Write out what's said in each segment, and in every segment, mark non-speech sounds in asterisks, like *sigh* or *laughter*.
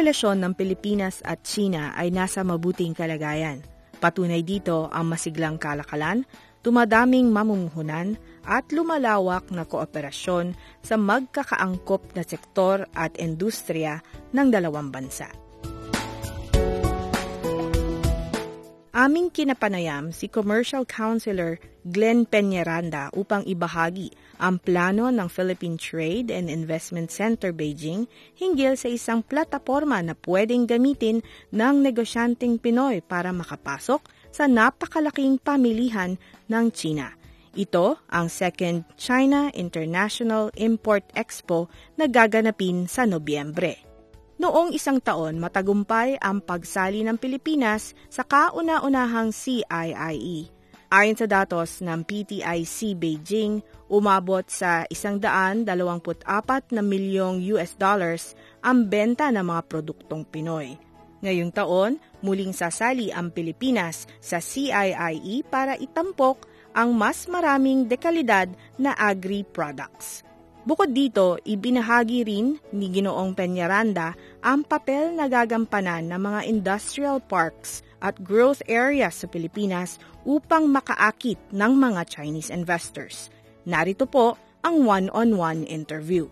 Relasyon ng Pilipinas at China ay nasa mabuting kalagayan. Patunay dito ang masiglang kalakalan, tumadaming mamumuhunan at lumalawak na kooperasyon sa magkakaangkop na sektor at industriya ng dalawang bansa. Aming kinapanayam si Commercial Counselor Glenn Peñaranda upang ibahagi ang plano ng Philippine Trade and Investment Center Beijing hinggil sa isang plataforma na pwedeng gamitin ng negosyanteng Pinoy para makapasok sa napakalaking pamilihan ng China. Ito ang second China International Import Expo na gaganapin sa Nobyembre. Noong isang taon, matagumpay ang pagsali ng Pilipinas sa kauna-unahang CIIE. Ayon sa datos ng PTIC Beijing, umabot sa 124 na milyong US dollars ang benta ng mga produktong Pinoy. Ngayong taon, muling sasali ang Pilipinas sa CIIE para itampok ang mas maraming dekalidad na agri-products. Bukod dito, ibinahagi rin ni Ginoong Peñaranda ang papel na gagampanan ng mga industrial parks at growth areas sa Pilipinas upang makaakit ng mga Chinese investors. Narito po ang one-on-one interview.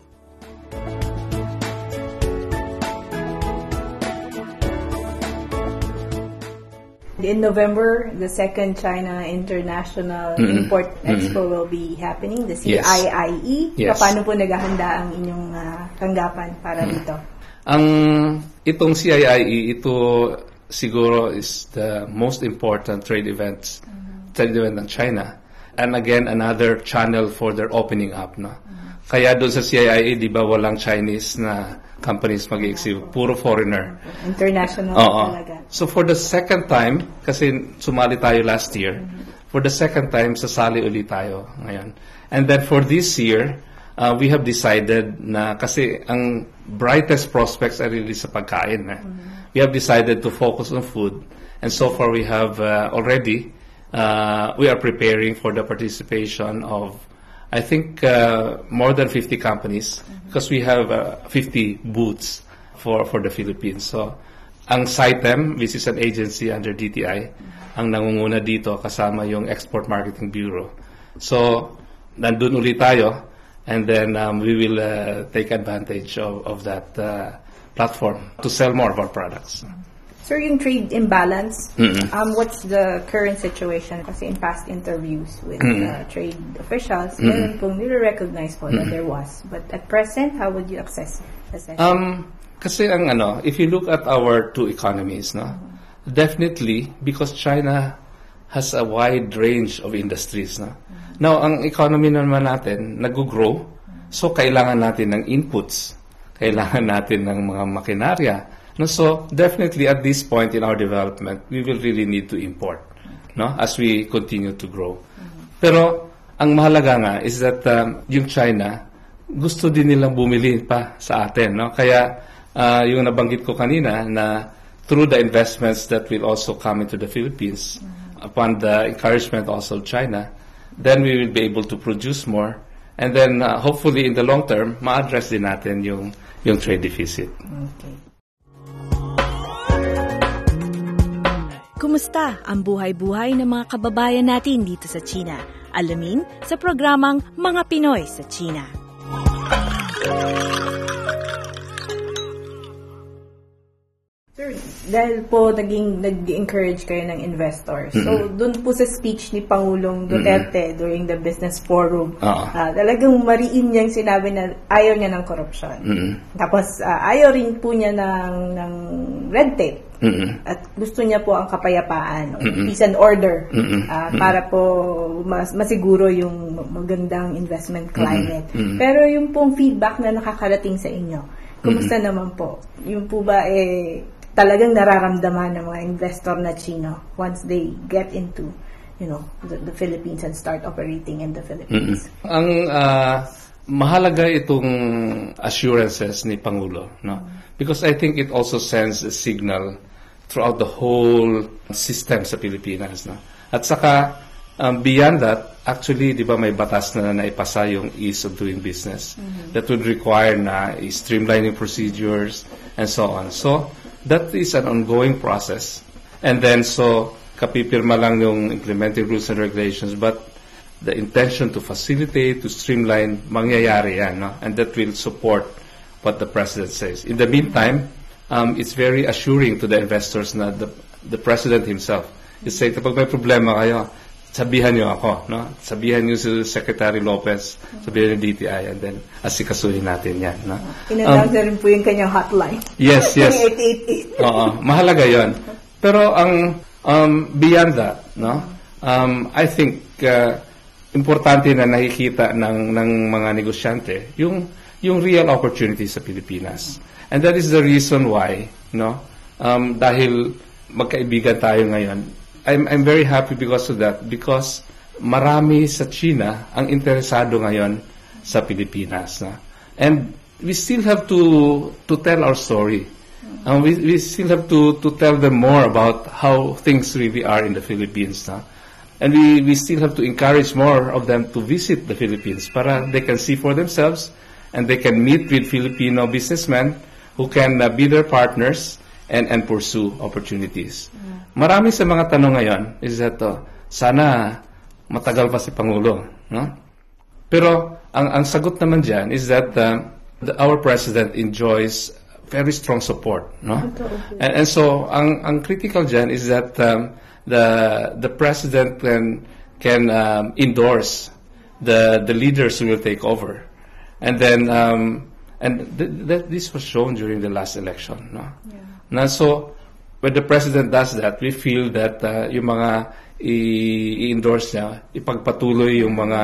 In November, the second China International Mm-mm. Import. Expo will be happening, the. CIIE. Yes. Paano po naghahanda ang inyong ah, tanggapan para dito? Ang itong CIIE, ito siguro is the most important trade events, trade event ng China. And again, another channel for their opening up. No? Kaya doon sa CIIE, di ba walang Chinese na companies mag-exhibit, puro foreigner. International Oo. talaga. So for the second time, kasi sumali tayo last year, for the second time, sasali ulit tayo ngayon. And then for this year, uh, we have decided na kasi ang brightest prospects are really sa pagkain. Eh. We have decided to focus on food. And so far we have uh, already, uh, we are preparing for the participation of I think uh, more than 50 companies because we have uh, 50 booths for for the Philippines. So ang SITEM, which is an agency under DTI, ang nangunguna dito kasama yung Export Marketing Bureau. So nandun ulit tayo and then um, we will uh, take advantage of, of that uh, platform to sell more of our products. Yung trade imbalance, Mm-mm. um, what's the current situation? Kasi in past interviews with Mm-mm. uh, trade officials, meron pong nire-recognize po that there was. But at present, how would you assess, assess? Um, kasi ang ano, if you look at our two economies, no, definitely because China has a wide range of industries, no. Now, ang economy naman natin nag-grow, so kailangan natin ng inputs, kailangan *laughs* natin ng mga makinarya. No, so definitely at this point in our development, we will really need to import, no, as we continue to grow. Pero ang mahalaga nga is that um, yung China gusto din nilang bumili pa sa atin, no? Kaya ah, yung nabanggit ko kanina na through the investments that will also come into the Philippines upon the encouragement also of China, then we will be able to produce more and then ah, hopefully in the long term ma-address din natin yung yung trade deficit. Okay. Kumusta ang buhay-buhay ng mga kababayan natin dito sa China? Alamin sa programang Mga Pinoy sa China. Dahil po naging nag-encourage kayo ng investors. So, doon po sa speech ni Pangulong Duterte during the business forum, Oo. ah, talagang mariin niyang sinabi na ayaw niya ng korupsyon. Tapos, ah, ayaw rin po niya ng, ng red tape. Mm-mm. At gusto niya po ang kapayapaan, o peace and order, ah, para po mas, masiguro yung magandang investment climate. Pero yung pong feedback na nakakarating sa inyo, kumusta naman po? Yung po ba eh, talagang nararamdaman ng mga investor na Chino once they get into you know, the, the Philippines and start operating in the Philippines. Ang ah, mahalaga itong assurances ni Pangulo, no? Because I think it also sends a signal throughout the whole system sa Pilipinas, no? At saka um, beyond that, actually, 'di ba may batas na naipasa yung ease of doing business that would require na streamlining procedures and so on. So, that is an ongoing process. And then so kapipirma lang yung implementing rules and regulations but the intention to facilitate, to streamline, mangyayari yan, no? And that will support what the President says. In the meantime, um, it's very assuring to the investors na the, the President himself is saying, kapag may problema kayo, sabihan niyo ako, no? Sabihan niyo si Secretary Lopez, sabihan niyo DTI, and then asikasuhin natin yan, no? Inannounce na rin po yung kanyang hotline. Yes, *laughs* yes. 8888. Oo, mahalaga 'yon. Pero ang um, beyond that, no? Um, I think uh, importante na nakikita ng ng mga negosyante yung yung real opportunity sa Pilipinas. And that is the reason why, no? Um, dahil magkaibigan tayo ngayon. I'm I'm very happy because of that because marami sa China ang interesado ngayon sa Pilipinas, no? And we still have to to tell our story. Um, we, we still have to, to tell them more about how things really are in the Philippines. No? And we, we still have to encourage more of them to visit the Philippines para they can see for themselves and they can meet with Filipino businessmen who can uh, be their partners and, and pursue opportunities. Marami sa mga tanong ngayon is that uh, sana matagal pa si Pangulo. No? Pero ang, ang sagot naman dyan is that uh, the, our President enjoys very strong support, no? And, and so, ang ang critical dyan is that um, the the president can can um, endorse the the leaders who will take over, and then um, and th- th- this was shown during the last election, no? Na so, when the president does that, we feel that uh, yung mga i-endorse niya, ipagpatuloy yung mga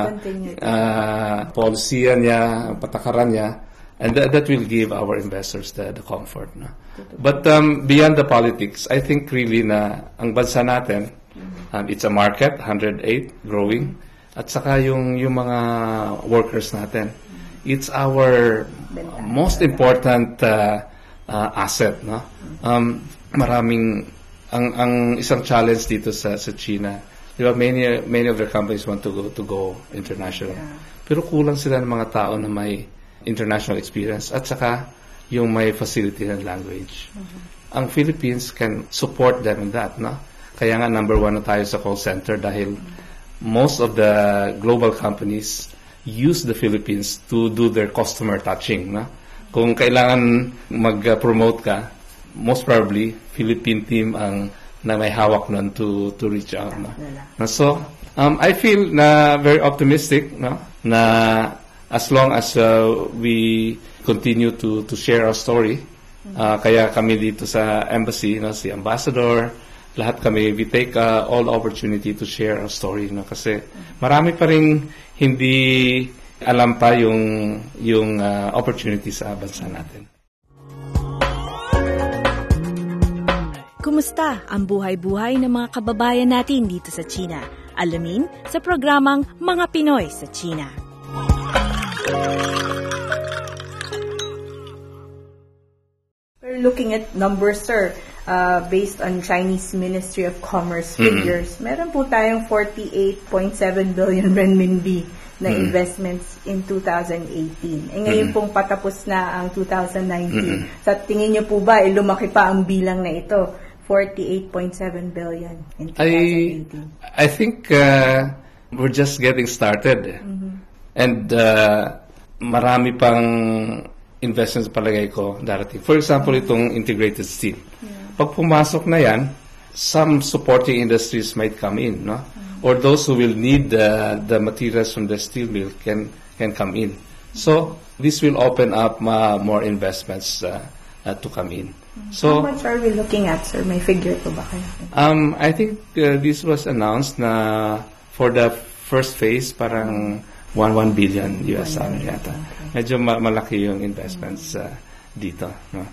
uh, polisiya niya, patakaran niya, and that, that will give our investors the, the comfort. No? But um, beyond the politics, I think really na ang bansa natin, um, it's a market, 108, growing, at saka yung, yung mga workers natin. It's our most important uh, uh, asset. No? Um, maraming, ang, ang isang challenge dito sa, sa China, di ba, many, many of their companies want to go, to go international. Pero kulang sila ng mga tao na may international experience at saka yung may facility and language. Ang Philippines can support them in that, no? Kaya nga number one na tayo sa call center dahil most of the global companies use the Philippines to do their customer touching, no? Kung kailangan mag-promote ka, most probably Philippine team ang na may hawak nun to to reach out, no? Na So, um, I feel na very optimistic, no? Na as long as uh, we continue to to share our story, uh, kaya kami dito sa embassy, no, si ambassador, lahat kami we take uh, all opportunity to share our story, no, kasi marami pa ring hindi alam pa yung yung uh, opportunity sa bansa natin. Kumusta ang buhay-buhay ng mga kababayan natin dito sa China? Alamin sa programang Mga Pinoy sa China. We're looking at numbers, sir. Uh, based on Chinese Ministry of Commerce figures, meron po tayong 48.7 billion renminbi na investments in 2018. Eh ngayon pong patapos na ang 2019. Sa tingin niyo po ba, eh, lumaki pa ang bilang na ito? 48.7 billion in 2018. I I think uh, we're just getting started. And uh, marami pang investments palagay ko darating. For example, itong integrated steel. Pag pumasok na yan, some supporting industries might come in, no? Or those who will need the, the materials from the steel mill can, can come in. So, this will open up uh, more investments uh, uh, to come in. So, How much are we looking at, sir? May figure po ba kayo? Um, I think uh, this was announced na for the first phase parang 1 1 billion US dollar yata. Medyo ma- malaki yung investments uh, dito. No?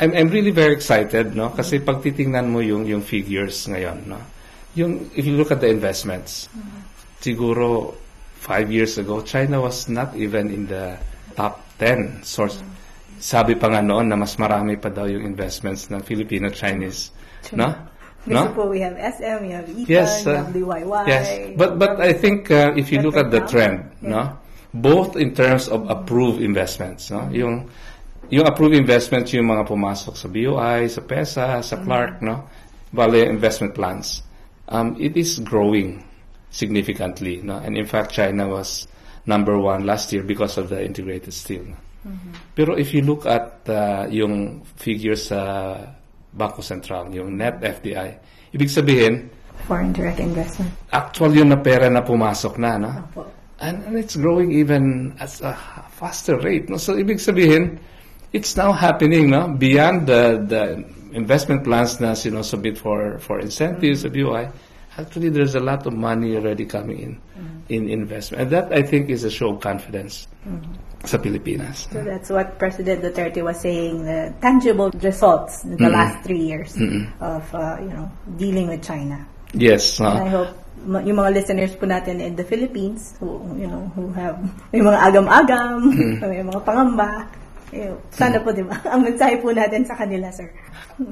I'm, I'm really very excited no kasi pag titingnan mo yung yung figures ngayon no. Yung if you look at the investments siguro five years ago China was not even in the top 10 source sabi pa nga noon na mas marami pa daw yung investments ng Filipino-Chinese. No? Kasi po, we have SM, we have EPAN, Yes. we uh, have DYY. yes. But but I think uh, if you look at the trend, no, both in terms of approved investments, no, yung yung approved investments yung mga pumasok sa BOI, sa PESA, sa Clark, no, Vale investment plans. Um, it is growing significantly, no, and in fact China was number one last year because of the integrated steel. No? Pero if you look at uh, yung figures sa Bangko Sentral, yung net FDI, ibig sabihin, Foreign direct investment. actual yun na pera na pumasok na, no? Opo. And, and it's growing even at a faster rate. No? So, ibig sabihin, it's now happening no? beyond the, the investment plans na sinusubmit for, for incentives, mm BUI. Actually, there's a lot of money already coming in in investment. And that, I think, is a show of confidence sa Pilipinas. So that's what President Duterte was saying, the tangible results in the last three years of, uh, you know, dealing with China. Yes. uh, I hope yung mga listeners po natin in the Philippines who, you know, who have may mga agam-agam, may mga pangamba. Sana po, di ba? *laughs* Ang mensahe po natin sa kanila, sir.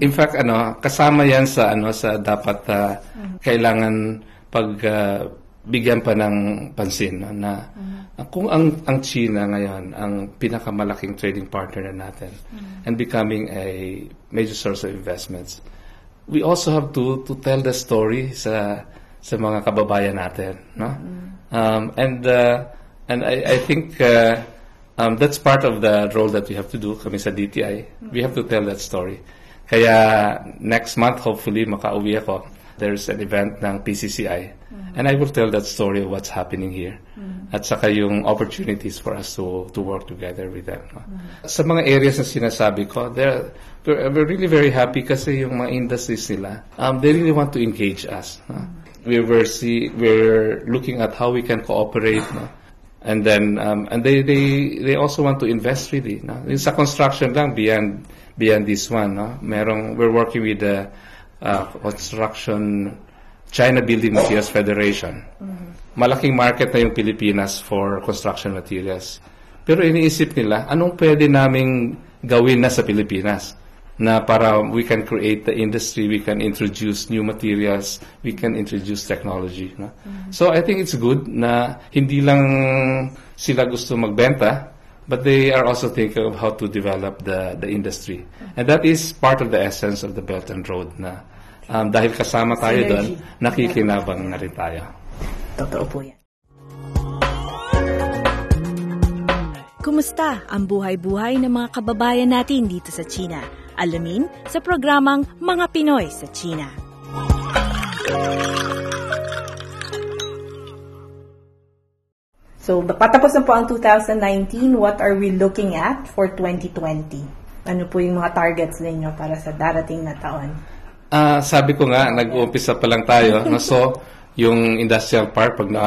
In fact, ano, kasama yan sa ano sa dapat ah, kailangan pag ah, bigyan pa ng pansin no, na ah, kung ang ang China ngayon ang pinakamalaking trading partner na natin and becoming a major source of investments. We also have to to tell the story sa sa mga kababayan natin, no? Um, and uh, and I, I think uh, um, that's part of the role that we have to do kami sa DTI. We have to tell that story. Kaya next month, hopefully, makauwi ako. There's an event ng PCCI. And I will tell that story of what's happening here. At saka yung opportunities for us to to work together with them. no? Sa mga areas na sinasabi ko, they're, we're, really very happy kasi yung mga industries nila, um, they really want to engage us. no? We were see, we're looking at how we can cooperate. No? And then, um, and they, they, they also want to invest really. No? Yung Sa construction lang, beyond, beyond this one, no? Merong, we're working with the uh, construction China Building Materials Federation. Malaking market na yung Pilipinas for construction materials. Pero iniisip nila, anong pwede naming gawin na sa Pilipinas? Na para we can create the industry, we can introduce new materials, we can introduce technology. No? So I think it's good na hindi lang sila gusto magbenta, but they are also thinking of how to develop the, the industry. And that is part of the essence of the Belt and Road na um, dahil kasama tayo doon, nakikinabang na rin tayo. Totoo po yan. Kumusta ang buhay-buhay ng mga kababayan natin dito sa China? Alamin sa programang Mga Pinoy sa China. So, patapos na po ang 2019. What are we looking at for 2020? Ano po yung mga targets ninyo para sa darating na taon? Ah, sabi ko nga, nag-uumpisa pa lang tayo. no? So, yung industrial park, pag, na,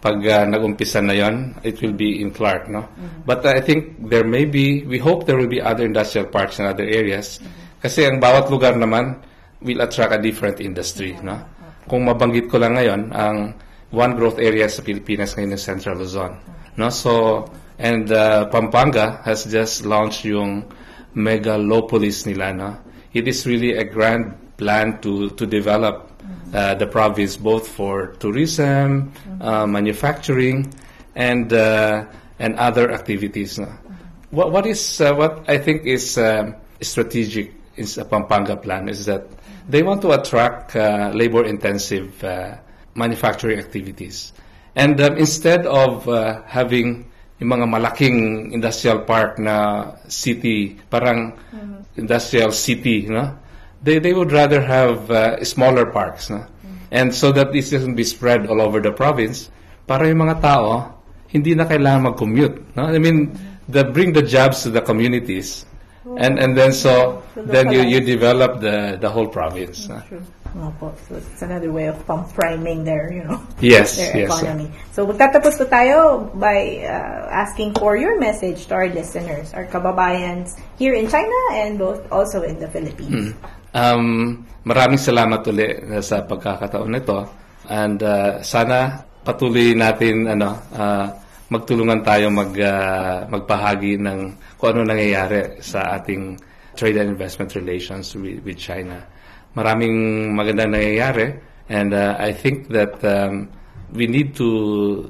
pag ah, nag-umpisa na yon, it will be in Clark. No? But I think there may be, we hope there will be other industrial parks in other areas. Kasi ang bawat lugar naman will attract a different industry. No? Kung mabanggit ko lang ngayon, ang one growth area sa Pilipinas ngayon is Central Luzon. No? So, and uh, Pampanga has just launched yung megalopolis nila. No? It is really a grand plan to, to develop uh, the province both for tourism, uh, manufacturing, and, uh, and other activities. No? What, what is uh, what I think is um strategic is a Pampanga plan is that they want to attract uh, labor-intensive uh, manufacturing activities, and um, instead of uh, having yung mga malaking industrial park na city, parang industrial city, no? They, they would rather have uh, smaller parks. No? And so that this doesn't be spread all over the province, para yung mga tao, hindi na kailangan mag-commute. No? I mean, the, bring the jobs to the communities. And and then so then you you develop the the whole province. True. Opo. So it's another way of pump priming their, you know, Yes, their yes. economy. So magtatapos po tayo by uh, asking for your message to our listeners, our kababayans here in China and both also in the Philippines. Um, maraming salamat uli uh, sa pagkakataon nito and uh, sana patuloy natin ano uh, magtulungan tayo mag uh, magbahagi ng kung ano nangyayari sa ating trade and investment relations with, with China. Maraming magandang nangyayari and uh, I think that um, we need to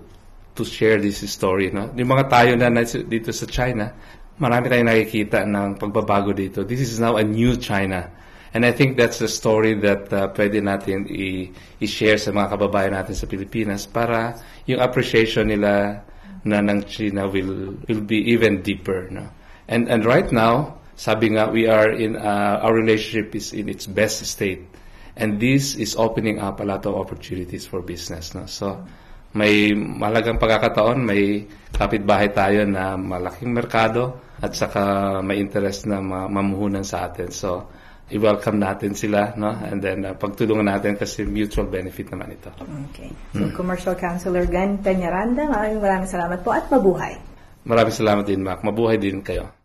to share this story. No? Yung mga tayo na dito sa China, marami tayong nakikita ng pagbabago dito. This is now a new China. And I think that's a story that uh, pwede natin i- i-share sa mga kababayan natin sa Pilipinas para yung appreciation nila na ng China will will be even deeper. No? And and right now, sabi nga, we are in, uh, our relationship is in its best state. And this is opening up a lot of opportunities for business. No? So, may malagang pagkakataon, may kapitbahay tayo na malaking merkado at saka may interest na ma- mamuhunan sa atin. So, i-welcome natin sila, no? And then, uh, pagtulungan natin kasi mutual benefit naman ito. Okay. So, Commercial Councilor Gan Peñaranda, maraming maraming salamat po at mabuhay. Maraming salamat din, Mac. Mabuhay din kayo.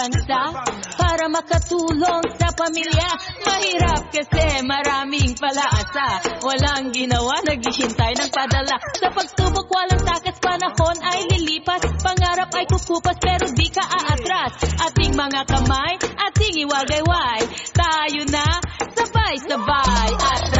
Bansa para makatulong sa pamilya. Mahirap kasi maraming palaasa. Walang ginawa, naghihintay ng padala. Sa pagtubok, walang takas, panahon ay lilipas. Pangarap ay kukupas, pero di ka aatras. Ating mga kamay, ating iwagayway. Tayo na, sabay-sabay. Atras,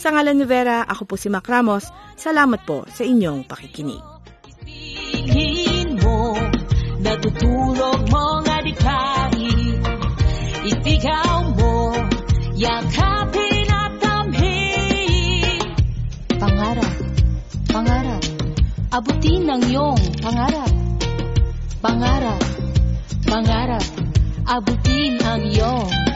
Sa ngalan ni Vera, ako po si Mac Ramos. Salamat po sa inyong pakikinig. Mo, natutulog mong adikain. Isigaw mo, yakapin at damhin. Pangarap, pangarap, abutin ang iyong pangarap. Pangarap, pangarap, abutin ang iyong